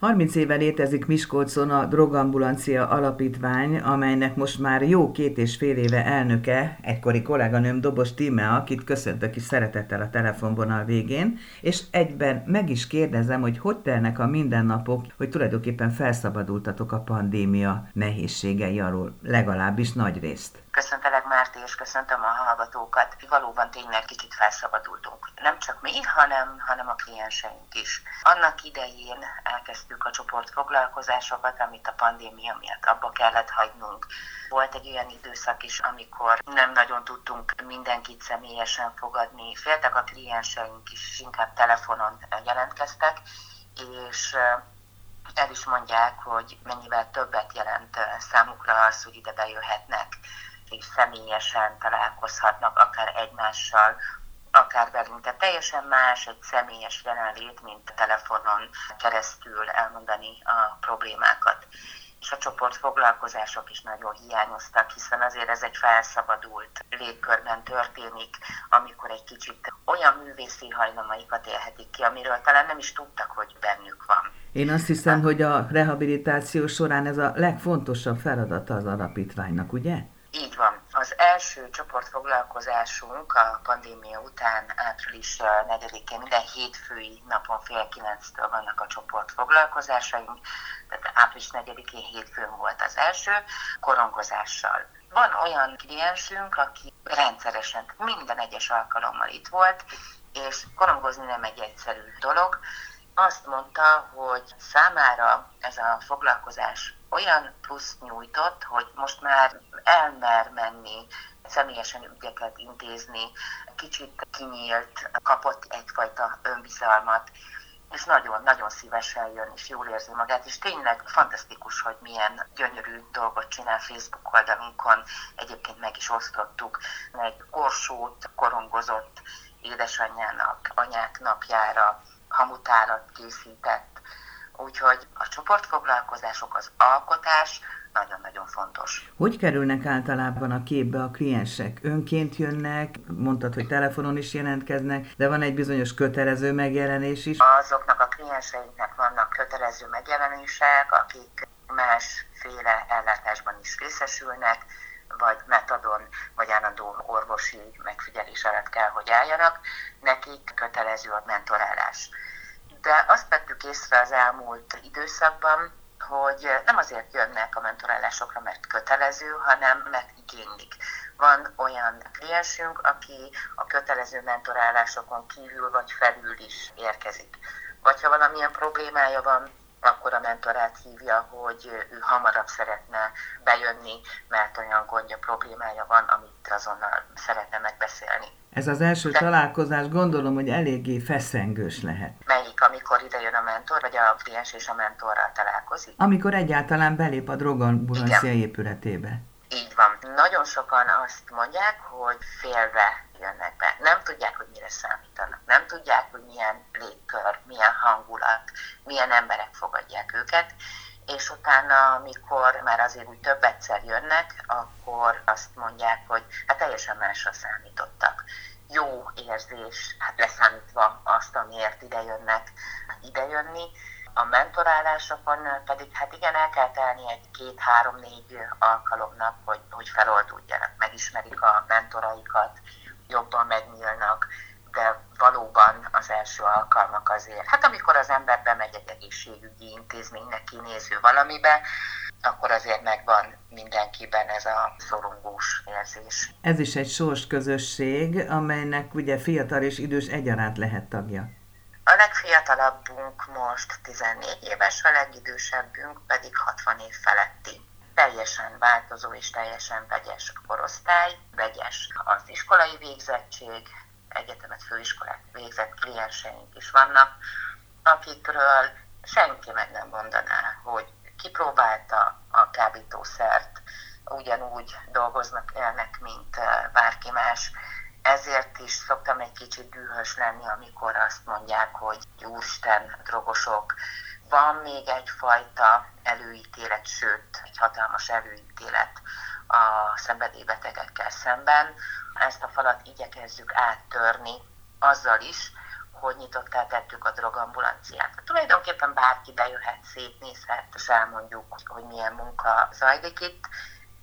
30 éve létezik Miskolcon a Drogambulancia Alapítvány, amelynek most már jó két és fél éve elnöke, egykori kolléganőm Dobos Tímea, akit köszöntök is szeretettel a telefonvonal végén, és egyben meg is kérdezem, hogy hogy telnek a mindennapok, hogy tulajdonképpen felszabadultatok a pandémia nehézségei alól, legalábbis nagy részt. Köszöntelek Márti, és köszöntöm a hallgatókat. Valóban tényleg kicsit felszabadultunk. Nem csak mi, hanem, hanem a klienseink is. Annak idején elkezdtük a csoportfoglalkozásokat, amit a pandémia miatt abba kellett hagynunk. Volt egy olyan időszak is, amikor nem nagyon tudtunk mindenkit személyesen fogadni. Féltek a klienseink is, inkább telefonon jelentkeztek, és el is mondják, hogy mennyivel többet jelent számukra az, hogy ide bejöhetnek és személyesen találkozhatnak, akár egymással, akár velünk. Tehát teljesen más egy személyes jelenlét, mint telefonon keresztül elmondani a problémákat. És a csoport foglalkozások is nagyon hiányoztak, hiszen azért ez egy felszabadult légkörben történik, amikor egy kicsit olyan művészi hajlamaikat élhetik ki, amiről talán nem is tudtak, hogy bennük van. Én azt hiszem, hogy a rehabilitáció során ez a legfontosabb feladata az alapítványnak, ugye? Így van. Az első csoportfoglalkozásunk a pandémia után április 4-én minden hétfői napon fél kilenctől vannak a csoportfoglalkozásaink, tehát április 4-én hétfőn volt az első, korongozással. Van olyan kliensünk, aki rendszeresen minden egyes alkalommal itt volt, és korongozni nem egy egyszerű dolog, azt mondta, hogy számára ez a foglalkozás olyan plusz nyújtott, hogy most már elmer menni, személyesen ügyeket intézni, kicsit kinyílt, kapott egyfajta önbizalmat, és nagyon-nagyon szívesen jön, és jól érzi magát, és tényleg fantasztikus, hogy milyen gyönyörű dolgot csinál Facebook oldalunkon, egyébként meg is osztottuk, egy korsót korongozott édesanyjának, anyák napjára, hamutárat készített, úgyhogy a csoportfoglalkozások, az alkotás, nagyon-nagyon fontos. Hogy kerülnek általában a képbe a kliensek? Önként jönnek, mondtad, hogy telefonon is jelentkeznek, de van egy bizonyos kötelező megjelenés is? Azoknak a klienseinknek vannak kötelező megjelenések, akik másféle ellátásban is részesülnek, vagy metadon, vagy állandó orvosi megfigyelés alatt kell, hogy álljanak, nekik kötelező a mentorálás. De azt vettük észre az elmúlt időszakban, hogy nem azért jönnek a mentorálásokra, mert kötelező, hanem mert igénylik. Van olyan kliensünk, aki a kötelező mentorálásokon kívül vagy felül is érkezik. Vagy ha valamilyen problémája van, akkor a mentorát hívja, hogy ő hamarabb szeretne bejönni, mert olyan gondja, problémája van, amit azonnal szeretne megbeszélni. Ez az első De... találkozás gondolom, hogy eléggé feszengős lehet. Melyik, amikor ide jön a mentor, vagy a kliens és a mentorral találkozik? Amikor egyáltalán belép a drogambulancia épületébe. Így van. Nagyon sokan azt mondják, hogy félve jönnek be. Nem tudják, hogy mire számítanak. Nem tudják, hogy milyen légkör, milyen hangulat, milyen emberek fogadják őket. És utána, amikor már azért úgy több egyszer jönnek, akkor azt mondják, hogy hát teljesen másra számítottak. Jó érzés, hát leszámítva azt, amiért ide jönnek, idejönni, a mentorálásokon pedig hát igen, el kell telni egy két-három-négy alkalomnak, hogy, hogy feloldódjanak, megismerik a mentoraikat, jobban megnyílnak, de valóban az első alkalmak azért. Hát amikor az ember bemegy egy egészségügyi intézménynek kinéző valamibe, akkor azért megvan mindenkiben ez a szorongós érzés. Ez is egy sors közösség, amelynek ugye fiatal és idős egyaránt lehet tagja. Legfiatalabbunk most 14 éves, a legidősebbünk pedig 60 év feletti. Teljesen változó és teljesen vegyes a korosztály, vegyes az iskolai végzettség, egyetemet, főiskolát végzett klienseink is vannak, akikről senki meg nem mondaná, hogy kipróbálta a kábítószert, ugyanúgy dolgoznak, élnek, mint bárki más, ezért is szoktam egy kicsit dühös lenni, amikor azt mondják, hogy úristen, drogosok. Van még egyfajta előítélet, sőt, egy hatalmas előítélet a szenvedélybetegekkel szemben. Ezt a falat igyekezzük áttörni azzal is, hogy nyitottá tettük a drogambulanciát. Tulajdonképpen bárki bejöhet, szétnézhet, és elmondjuk, hogy milyen munka zajlik itt.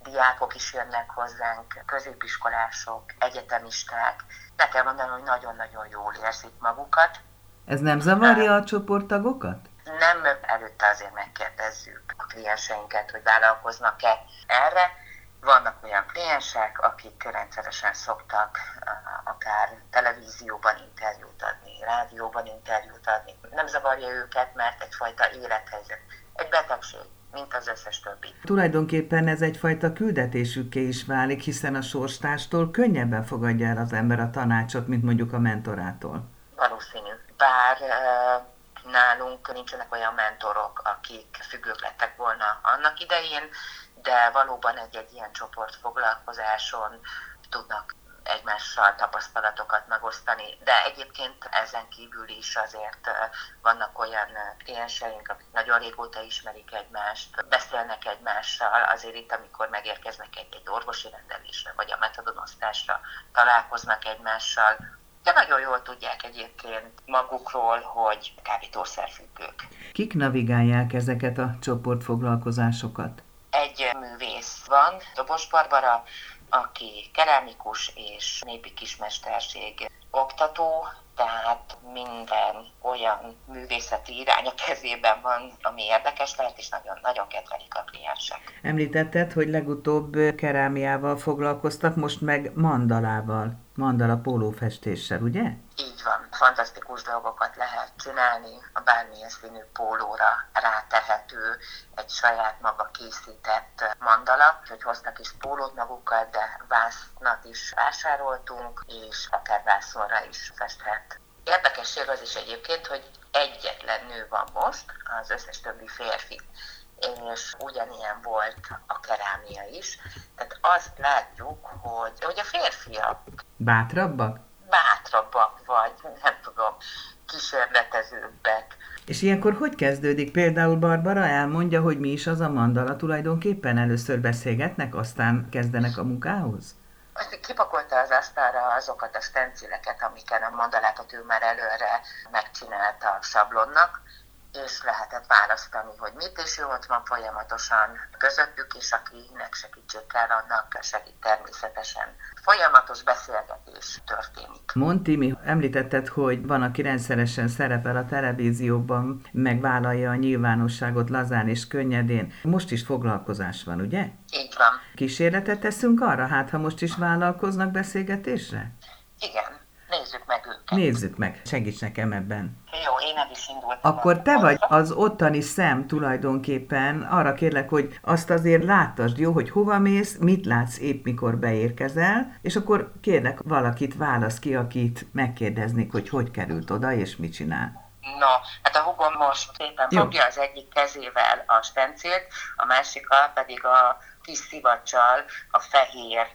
Diákok is jönnek hozzánk, középiskolások, egyetemisták. Le kell mondani, hogy nagyon-nagyon jól érzik magukat. Ez nem zavarja a csoporttagokat? Nem előtte azért megkérdezzük a klienseinket, hogy vállalkoznak-e erre. Vannak olyan kliensek, akik rendszeresen szoktak akár televízióban interjút adni, rádióban interjút adni. Nem zavarja őket, mert egyfajta élethelyzet, egy betegség, mint az összes többi. Tulajdonképpen ez egyfajta küldetésükké is válik, hiszen a sorstástól könnyebben fogadja el az ember a tanácsot, mint mondjuk a mentorától. Valószínű. Bár nálunk nincsenek olyan mentorok, akik függők lettek volna annak idején, de valóban egy-egy ilyen csoportfoglalkozáson tudnak egymással tapasztalatokat megosztani, de egyébként ezen kívül is azért vannak olyan klienseink, akik nagyon régóta ismerik egymást, beszélnek egymással, azért itt, amikor megérkeznek egy-egy orvosi rendelésre, vagy a metadonosztásra, találkoznak egymással, de nagyon jól tudják egyébként magukról, hogy kábítószerfüggők. Kik navigálják ezeket a csoportfoglalkozásokat? Egy művész van, Dobos Barbara, aki kerámikus és népi kismesterség oktató, tehát minden olyan művészeti irány a kezében van, ami érdekes lehet, és nagyon, nagyon kedvelik a kliensek. Említetted, hogy legutóbb kerámiával foglalkoztak, most meg mandalával, mandala pólófestéssel, ugye? Fantasztikus dolgokat lehet csinálni, a bármilyen színű pólóra rátehető egy saját maga készített mandala, hogy hoztak is pólót magukkal, de vásznat is vásároltunk, és akár vászonra is festhet. Érdekesség az is egyébként, hogy egyetlen nő van most, az összes többi férfi és ugyanilyen volt a kerámia is. Tehát azt látjuk, hogy, hogy a férfiak bátrabbak? Bátrabbak, vagy nem tudom, kísérletezőbbek. És ilyenkor hogy kezdődik? Például Barbara elmondja, hogy mi is az a mandala tulajdonképpen? Először beszélgetnek, aztán kezdenek a munkához? Kipakolta az asztalra azokat a stencileket, amiken a mandalátot ő már előre megcsinálta a sablonnak, és lehetett választani, hogy mit, és ő ott van folyamatosan közöttük, és akinek segítség kell, annak segít természetesen. Folyamatos beszélgetés történik. Monti, említetted, hogy van, aki rendszeresen szerepel a televízióban, megvállalja a nyilvánosságot lazán és könnyedén. Most is foglalkozás van, ugye? Így van. Kísérletet teszünk arra, hát ha most is vállalkoznak beszélgetésre? Igen, nézzük meg őket. Nézzük meg, segíts nekem ebben. Jó, én nem is indultam. Akkor te vagy az ottani szem tulajdonképpen. Arra kérlek, hogy azt azért láttasd, jó, hogy hova mész, mit látsz épp mikor beérkezel, és akkor kérlek valakit válasz ki, akit megkérdeznék, hogy hogy került oda, és mit csinál. No, hát a hugom most szépen Jó. fogja az egyik kezével a stencilt, a másikkal pedig a kis szivacsal a fehér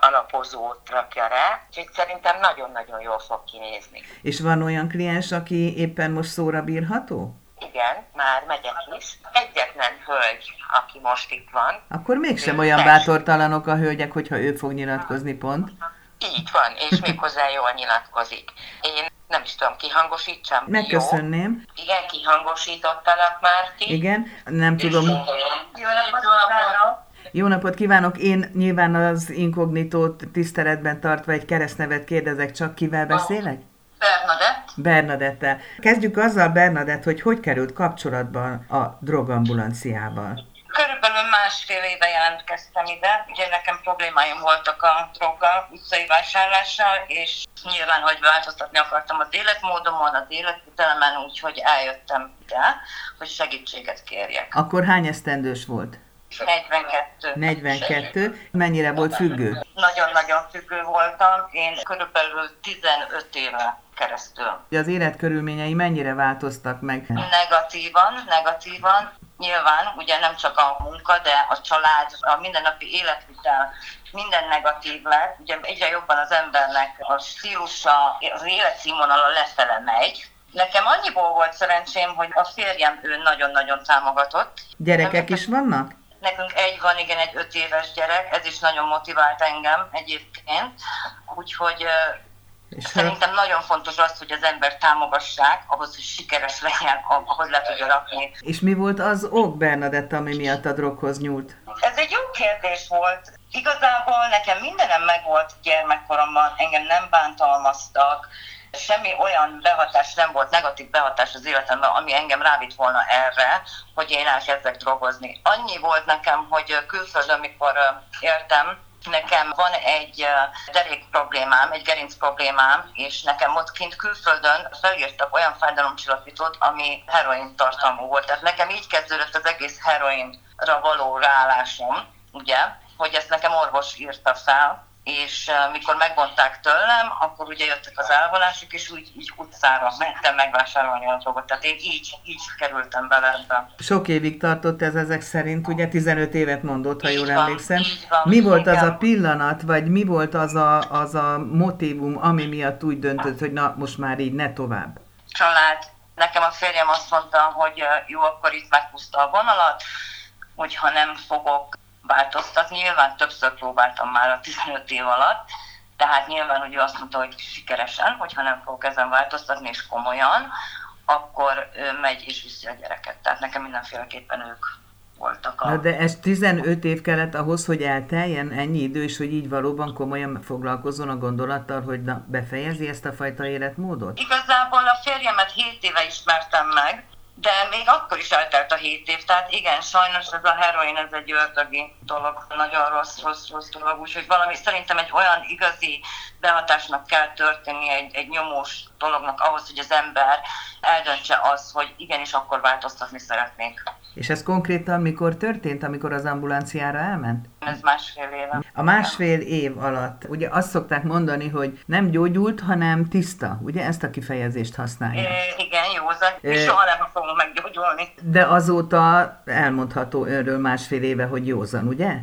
alapozót rakja rá, úgyhogy szerintem nagyon-nagyon jól fog kinézni. És van olyan kliens, aki éppen most szóra bírható? Igen, már megyek is. Egyetlen hölgy, aki most itt van. Akkor mégsem olyan bátortalanok a hölgyek, hogyha ő fog nyilatkozni pont. Így van, és méghozzá jól nyilatkozik. Én nem is tudom, kihangosítsam. Jó. Megköszönném. Igen, kihangosítottalak már ti. Igen, nem tudom. Jó napot kívánok! Jó napot kívánok! Én nyilván az inkognitót tiszteletben tartva egy keresztnevet kérdezek, csak kivel beszélek? Bernadett. Bernadettel. Kezdjük azzal, Bernadett, hogy hogy került kapcsolatban a drogambulanciával. Körülbelül másfél éve jelentkeztem ide, ugye nekem problémáim voltak a droggal, utcai vásárlással, és nyilván, hogy változtatni akartam az életmódomon, az életvitelemen, úgyhogy eljöttem ide, hogy segítséget kérjek. Akkor hány esztendős volt? 42. 42. Mennyire volt függő? Nagyon-nagyon függő voltam, én körülbelül 15 éve keresztül. Az életkörülményei mennyire változtak meg? Negatívan, negatívan. Nyilván, ugye nem csak a munka, de a család, a mindennapi életvitel, minden negatív lett. Ugye egyre jobban az embernek a stílusa, az életszínvonala lefele megy. Nekem annyiból volt szerencsém, hogy a férjem ő nagyon-nagyon támogatott. Gyerekek is vannak? Nekünk egy van, igen, egy öt éves gyerek, ez is nagyon motivált engem egyébként. Úgyhogy És Szerintem nagyon fontos az, hogy az ember támogassák, ahhoz, hogy sikeres legyen, ahhoz le tudja rakni. És mi volt az ok, Bernadett, ami miatt a droghoz nyúlt? Ez egy jó kérdés volt. Igazából nekem mindenem megvolt gyermekkoromban, engem nem bántalmaztak, semmi olyan behatás nem volt, negatív behatás az életemben, ami engem rávitt volna erre, hogy én elkezdek drogozni. Annyi volt nekem, hogy külföldön, mikor értem, Nekem van egy derék problémám, egy gerinc problémám, és nekem ott kint külföldön felírtak olyan fájdalomcsillapítót, ami heroin tartalmú volt. Tehát nekem így kezdődött az egész heroinra való ráállásom, ugye, hogy ezt nekem orvos írta fel, és mikor megvonták tőlem, akkor ugye jöttek az elvonások, és úgy így utcára mentem megvásárolni a drogot. Tehát én így, így kerültem bele ebbe. Sok évig tartott ez ezek szerint, ugye 15 évet mondott, ha így jól van, emlékszem. van, mi volt igen. az a pillanat, vagy mi volt az a, az a motivum, ami miatt úgy döntött, hogy na, most már így ne tovább? Család. Nekem a férjem azt mondta, hogy jó, akkor itt meghúzta a vonalat, hogyha nem fogok változtatni. Nyilván többször próbáltam már a 15 év alatt, tehát nyilván, ő azt mondta, hogy sikeresen, hogyha nem fogok ezen változtatni és komolyan, akkor megy és viszi a gyereket. Tehát nekem mindenféleképpen ők voltak a... Na de ez 15 év kellett ahhoz, hogy elteljen ennyi idő, és hogy így valóban komolyan foglalkozzon a gondolattal, hogy na, befejezi ezt a fajta életmódot? Igazából a férjemet 7 éve ismertem meg, de még akkor is eltelt a 7 év, tehát igen, sajnos ez a heroin, ez egy ördögi dolog, nagyon rossz, rossz, rossz dolog, úgyhogy valami szerintem egy olyan igazi behatásnak kell történni, egy, egy nyomós dolognak ahhoz, hogy az ember eldöntse azt, hogy igenis akkor változtatni szeretnék. És ez konkrétan mikor történt, amikor az ambulanciára elment? Ez másfél éve. A másfél év alatt, ugye azt szokták mondani, hogy nem gyógyult, hanem tiszta. Ugye ezt a kifejezést használják. É, igen, józan. É. soha nem fogunk meggyógyulni. De azóta elmondható önről másfél éve, hogy józan, ugye?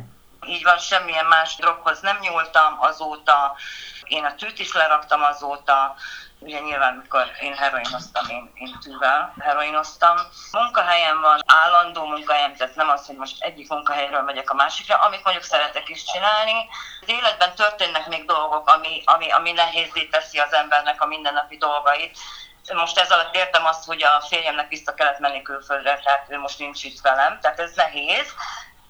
Így van, semmilyen más droghoz nem nyúltam azóta. Én a tűt is leraktam azóta. Ugye nyilván, mikor én heroinoztam, én, én tűvel heroinoztam. Munkahelyem van, állandó munkahelyem, tehát nem az, hogy most egyik munkahelyről megyek a másikra, amit mondjuk szeretek is csinálni. Az életben történnek még dolgok, ami, ami, ami nehézé teszi az embernek a mindennapi dolgait. Most ez alatt értem azt, hogy a férjemnek vissza kellett menni külföldre, tehát ő most nincs itt velem, tehát ez nehéz,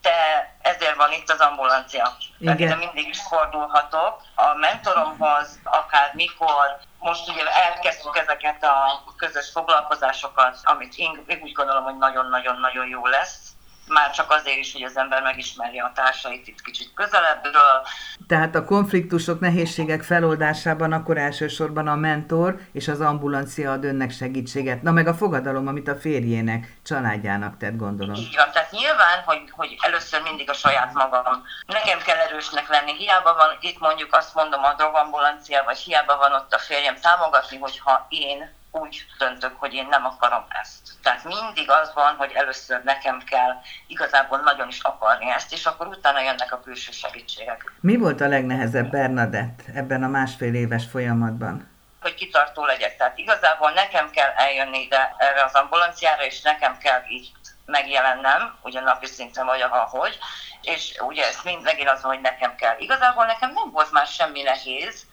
de ezért van itt az ambulancia. Igen. ide mindig is fordulhatok a mentoromhoz, akár mikor. Most ugye elkezdtük ezeket a közös foglalkozásokat, amit én úgy gondolom, hogy nagyon-nagyon-nagyon jó lesz. Már csak azért is, hogy az ember megismerje a társait itt kicsit közelebbről, Tehát a konfliktusok, nehézségek feloldásában akkor elsősorban a mentor és az ambulancia ad önnek segítséget. Na meg a fogadalom, amit a férjének, családjának tett, gondolom. Így van, tehát nyilván, hogy, hogy először mindig a saját magam. Nekem kell erősnek lenni. Hiába van itt mondjuk azt mondom a drogambulancia, vagy hiába van ott a férjem támogatni, hogyha én úgy döntök, hogy én nem akarom ezt. Tehát mindig az van, hogy először nekem kell igazából nagyon is akarni ezt, és akkor utána jönnek a külső segítségek. Mi volt a legnehezebb Bernadett ebben a másfél éves folyamatban? hogy kitartó legyek. Tehát igazából nekem kell eljönni ide erre az ambulanciára, és nekem kell így megjelennem, ugye napi szinten vagy ahogy, és ugye ez mind megint az, hogy nekem kell. Igazából nekem nem volt már semmi nehéz,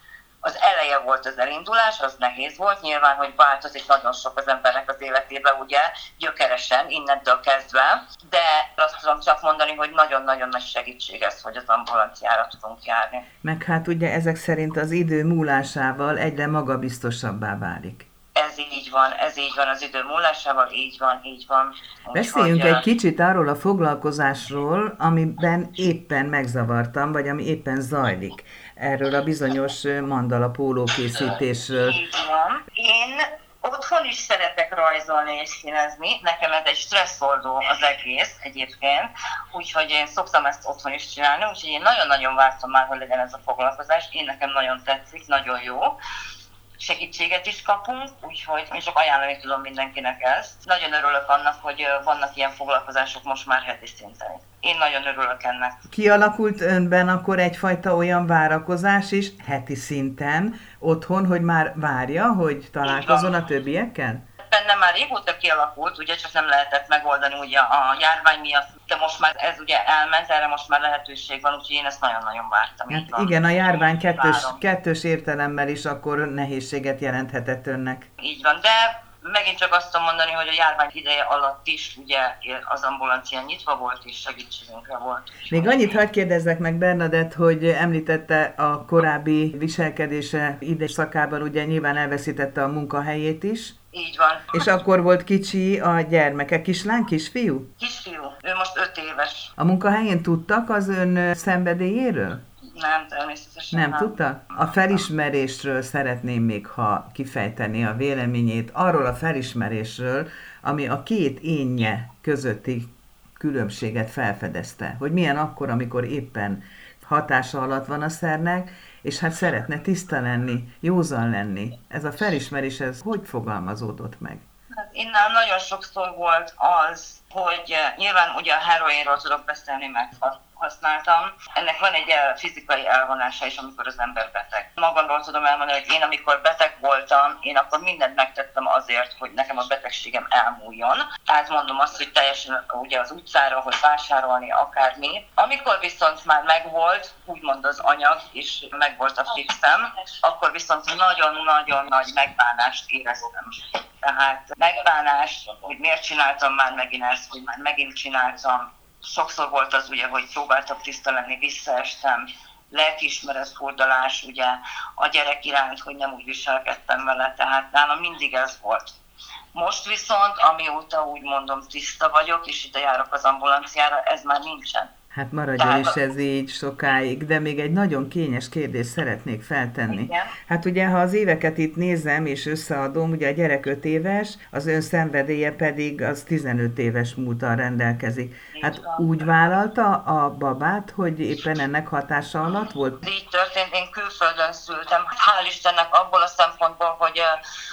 az eleje volt az elindulás, az nehéz volt, nyilván, hogy változik nagyon sok az embernek az életében, ugye, gyökeresen, innentől kezdve, de azt tudom csak mondani, hogy nagyon-nagyon nagy segítség ez, hogy az ambulanciára tudunk járni. Meg hát ugye ezek szerint az idő múlásával egyre magabiztosabbá válik. Ez így van, ez így van az idő múlásával, így van, így van. Beszéljünk Úgyhogy, egy kicsit arról a foglalkozásról, amiben éppen megzavartam, vagy ami éppen zajlik. Erről a bizonyos mandala póló készítésről. Így. Én otthon is szeretek rajzolni és színezni. Nekem ez egy stresszoldó az egész egyébként, úgyhogy én szoktam ezt otthon is csinálni, úgyhogy én nagyon-nagyon vártam már, hogy legyen ez a foglalkozás. Én nekem nagyon tetszik, nagyon jó segítséget is kapunk, úgyhogy én csak ajánlani tudom mindenkinek ezt. Nagyon örülök annak, hogy vannak ilyen foglalkozások most már heti szinten. Én nagyon örülök ennek. Kialakult önben akkor egyfajta olyan várakozás is, heti szinten, otthon, hogy már várja, hogy találkozon a többiekkel? bennem már régóta kialakult, ugye csak nem lehetett megoldani ugye a járvány miatt, de most már ez ugye elment, erre most már lehetőség van, úgyhogy én ezt nagyon-nagyon vártam. Hát igen, a járvány kettős, kettős értelemmel is akkor nehézséget jelenthetett önnek. Így van, de megint csak azt tudom mondani, hogy a járvány ideje alatt is ugye az ambulancia nyitva volt és segítségünkre volt. Még annyit hagyd kérdezzek meg Bernadett, hogy említette a korábbi viselkedése időszakában, ugye nyilván elveszítette a munkahelyét is. Így van. És akkor volt kicsi a gyermeke, kislány, kisfiú? Kisfiú, ő most öt éves. A munkahelyén tudtak az ön szenvedélyéről? Nem, természetesen nem. Nem tudta? A felismerésről szeretném még, ha kifejteni a véleményét, arról a felismerésről, ami a két énje közötti különbséget felfedezte. Hogy milyen akkor, amikor éppen hatása alatt van a szernek, és hát szeretne tiszta lenni, józan lenni. Ez a felismerés, ez hogy fogalmazódott meg? Innen nagyon sokszor volt az, hogy nyilván ugye a heroinról tudok beszélni, mert használtam. Ennek van egy eh, fizikai elvonása is, amikor az ember beteg. Magamról tudom elmondani, hogy én amikor beteg voltam, én akkor mindent megtettem azért, hogy nekem a betegségem elmúljon. Tehát mondom azt, hogy teljesen ugye az utcára, hogy vásárolni, akármi. Amikor viszont már megvolt, úgymond az anyag, és megvolt a fixem, akkor viszont nagyon-nagyon nagy megbánást éreztem. Tehát megbánást, hogy miért csináltam már megint ezt, hogy már megint csináltam, sokszor volt az ugye, hogy próbáltam tiszta lenni, visszaestem, lelkiismeret fordulás ugye a gyerek iránt, hogy nem úgy viselkedtem vele, tehát nálam mindig ez volt. Most viszont, amióta úgy mondom tiszta vagyok, és ide járok az ambulanciára, ez már nincsen. Hát maradjon Tehát... is ez így sokáig, de még egy nagyon kényes kérdést szeretnék feltenni. Igen. Hát ugye, ha az éveket itt nézem és összeadom, ugye a gyerek 5 éves, az ön szenvedélye pedig az 15 éves múltal rendelkezik. Hát úgy vállalta a babát, hogy éppen ennek hatása alatt volt? Így történt, én külföldön szültem. Hál' Istennek abból a szempontból, hogy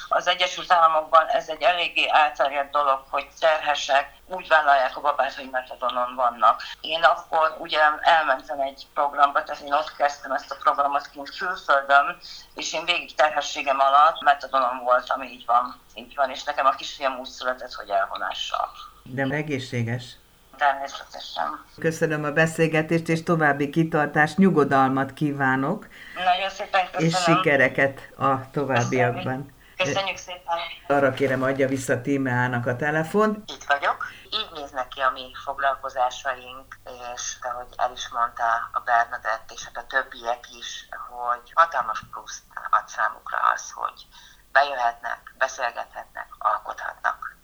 az Egyesült Államokban ez egy eléggé elterjedt dolog, hogy terhesek úgy vállalják a babát, hogy metadonon vannak. Én akkor ugye elmentem egy programba, tehát én ott kezdtem ezt a programot kint külföldön, és én végig terhességem alatt metadonon voltam, így van, így van, és nekem a kisfiam úgy született, hogy elvonással. De egészséges? Természetesen. Köszönöm a beszélgetést, és további kitartást, nyugodalmat kívánok. Nagyon szépen köszönöm. És sikereket a továbbiakban. Köszönjük szépen. Arra kérem, adja vissza Tímeának a telefont. Itt vagyok. Így néznek ki a mi foglalkozásaink, és ahogy el is mondta a Bernadett, és hát a többiek is, hogy hatalmas plusz ad számukra az, hogy bejöhetnek, beszélgethetnek, alkothatnak.